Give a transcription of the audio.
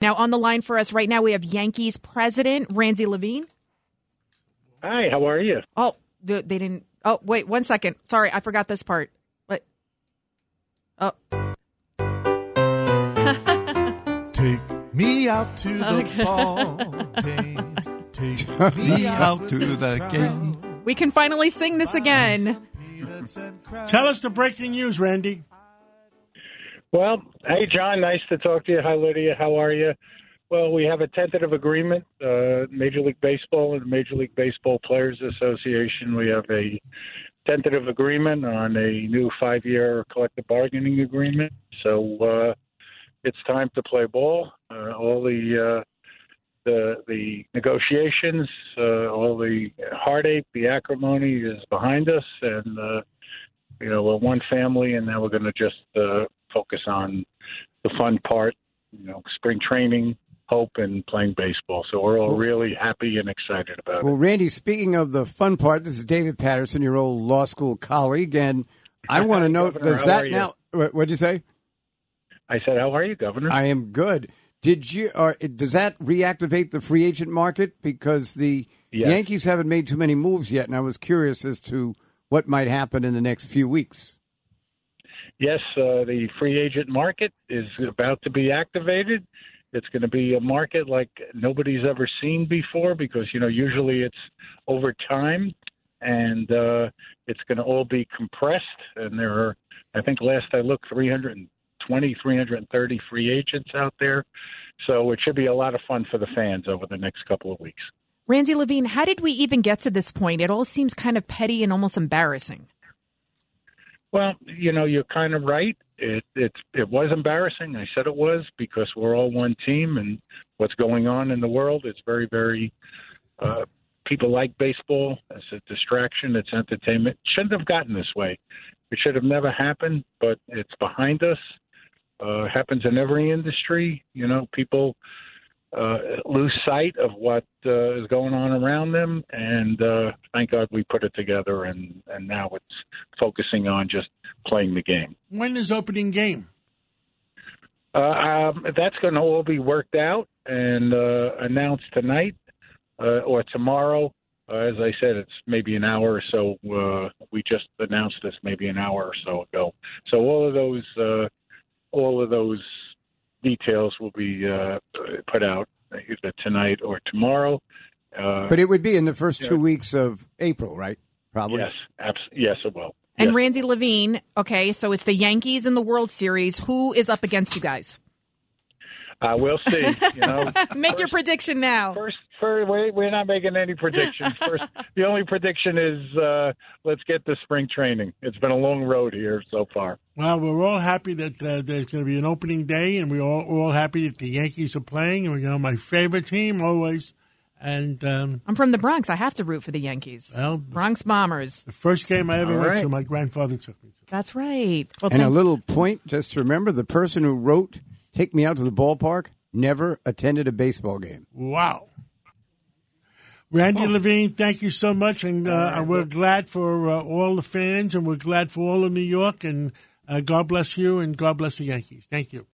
Now, on the line for us right now, we have Yankees president Randy Levine. Hi, how are you? Oh, they didn't. Oh, wait, one second. Sorry, I forgot this part. What? Oh. Take me out to the Okay. ball game. Take me out to the game. We can finally sing this again. Tell us the breaking news, Randy. Well, hey, John, nice to talk to you. Hi, Lydia, how are you? Well, we have a tentative agreement, uh, Major League Baseball and Major League Baseball Players Association. We have a tentative agreement on a new five year collective bargaining agreement. So uh, it's time to play ball. Uh, all the uh, the the negotiations, uh, all the heartache, the acrimony is behind us, and uh, you know we're one family, and now we're going to just focus on the fun part. You know, spring training, hope, and playing baseball. So we're all really happy and excited about Well, it. Well, Randy, speaking of the fun part, this is David Paterson, your old law school colleague, and I want to know Governor, does that now? What did you say? I said, "How are you, Governor?" I am good. Did you or does that reactivate the free agent market because the Yes. Yankees haven't made too many moves yet, and I was curious as to what might happen in the next few weeks. Yes, uh, the free agent market is about to be activated. It's going to be a market like nobody's ever seen before because you know usually it's over time, and uh, it's going to all be compressed. And there are, I think, last I looked, 320, 330 free agents out there. So it should be a lot of fun for the fans over the next couple of weeks. Randy Levine, how did we even get to this point? It all seems kind of petty and almost embarrassing. Well, you know, you're kind of right. It it it was embarrassing. I said it was because we're all one team, and what's going on in the world is very, very. Uh, people like baseball It's a distraction. It's entertainment. Shouldn't have gotten this way. It should have never happened, but it's behind us. Uh, happens in every industry. You know, people uh, lose sight of what uh, is going on around them, and uh, thank God we put it together, and and now it's focusing on just playing the game. When is opening game? Uh, um, that's going to all be worked out and uh, announced tonight uh, or tomorrow. Uh, as I said, it's maybe an hour or so. Uh, we just announced this maybe an hour or so ago. So all of those, uh, all of those details will be uh, put out either tonight or tomorrow. Uh, But it would be in the first Yeah. two weeks of April, right? Probably. yes, abs- yes, it will. And Yes. Randy Levine, okay, so it's the Yankees in the World Series. Who is up against you guys? Uh, we'll see. You know, Make your prediction now. First, first we- we're not making any predictions. First, the only prediction is uh, let's get to spring training. It's been a long road here so far. Well, we're all happy that uh, there's going to be an opening day, and we're all, we're all happy that the Yankees are playing. And we're you know, my favorite team always. And um, I'm from the Bronx. I have to root for the Yankees. well, Bronx Bombers. the first game I ever All went to, my grandfather took me to. That's right. Well, And a little point just to remember the person who wrote Take Me Out to the Ballpark never attended a baseball game. Wow. Randy Levine, thank you so much, and uh, we're glad for uh, all the fans, and we're glad for all of New York, and uh, God bless you, and God bless the Yankees. Thank you.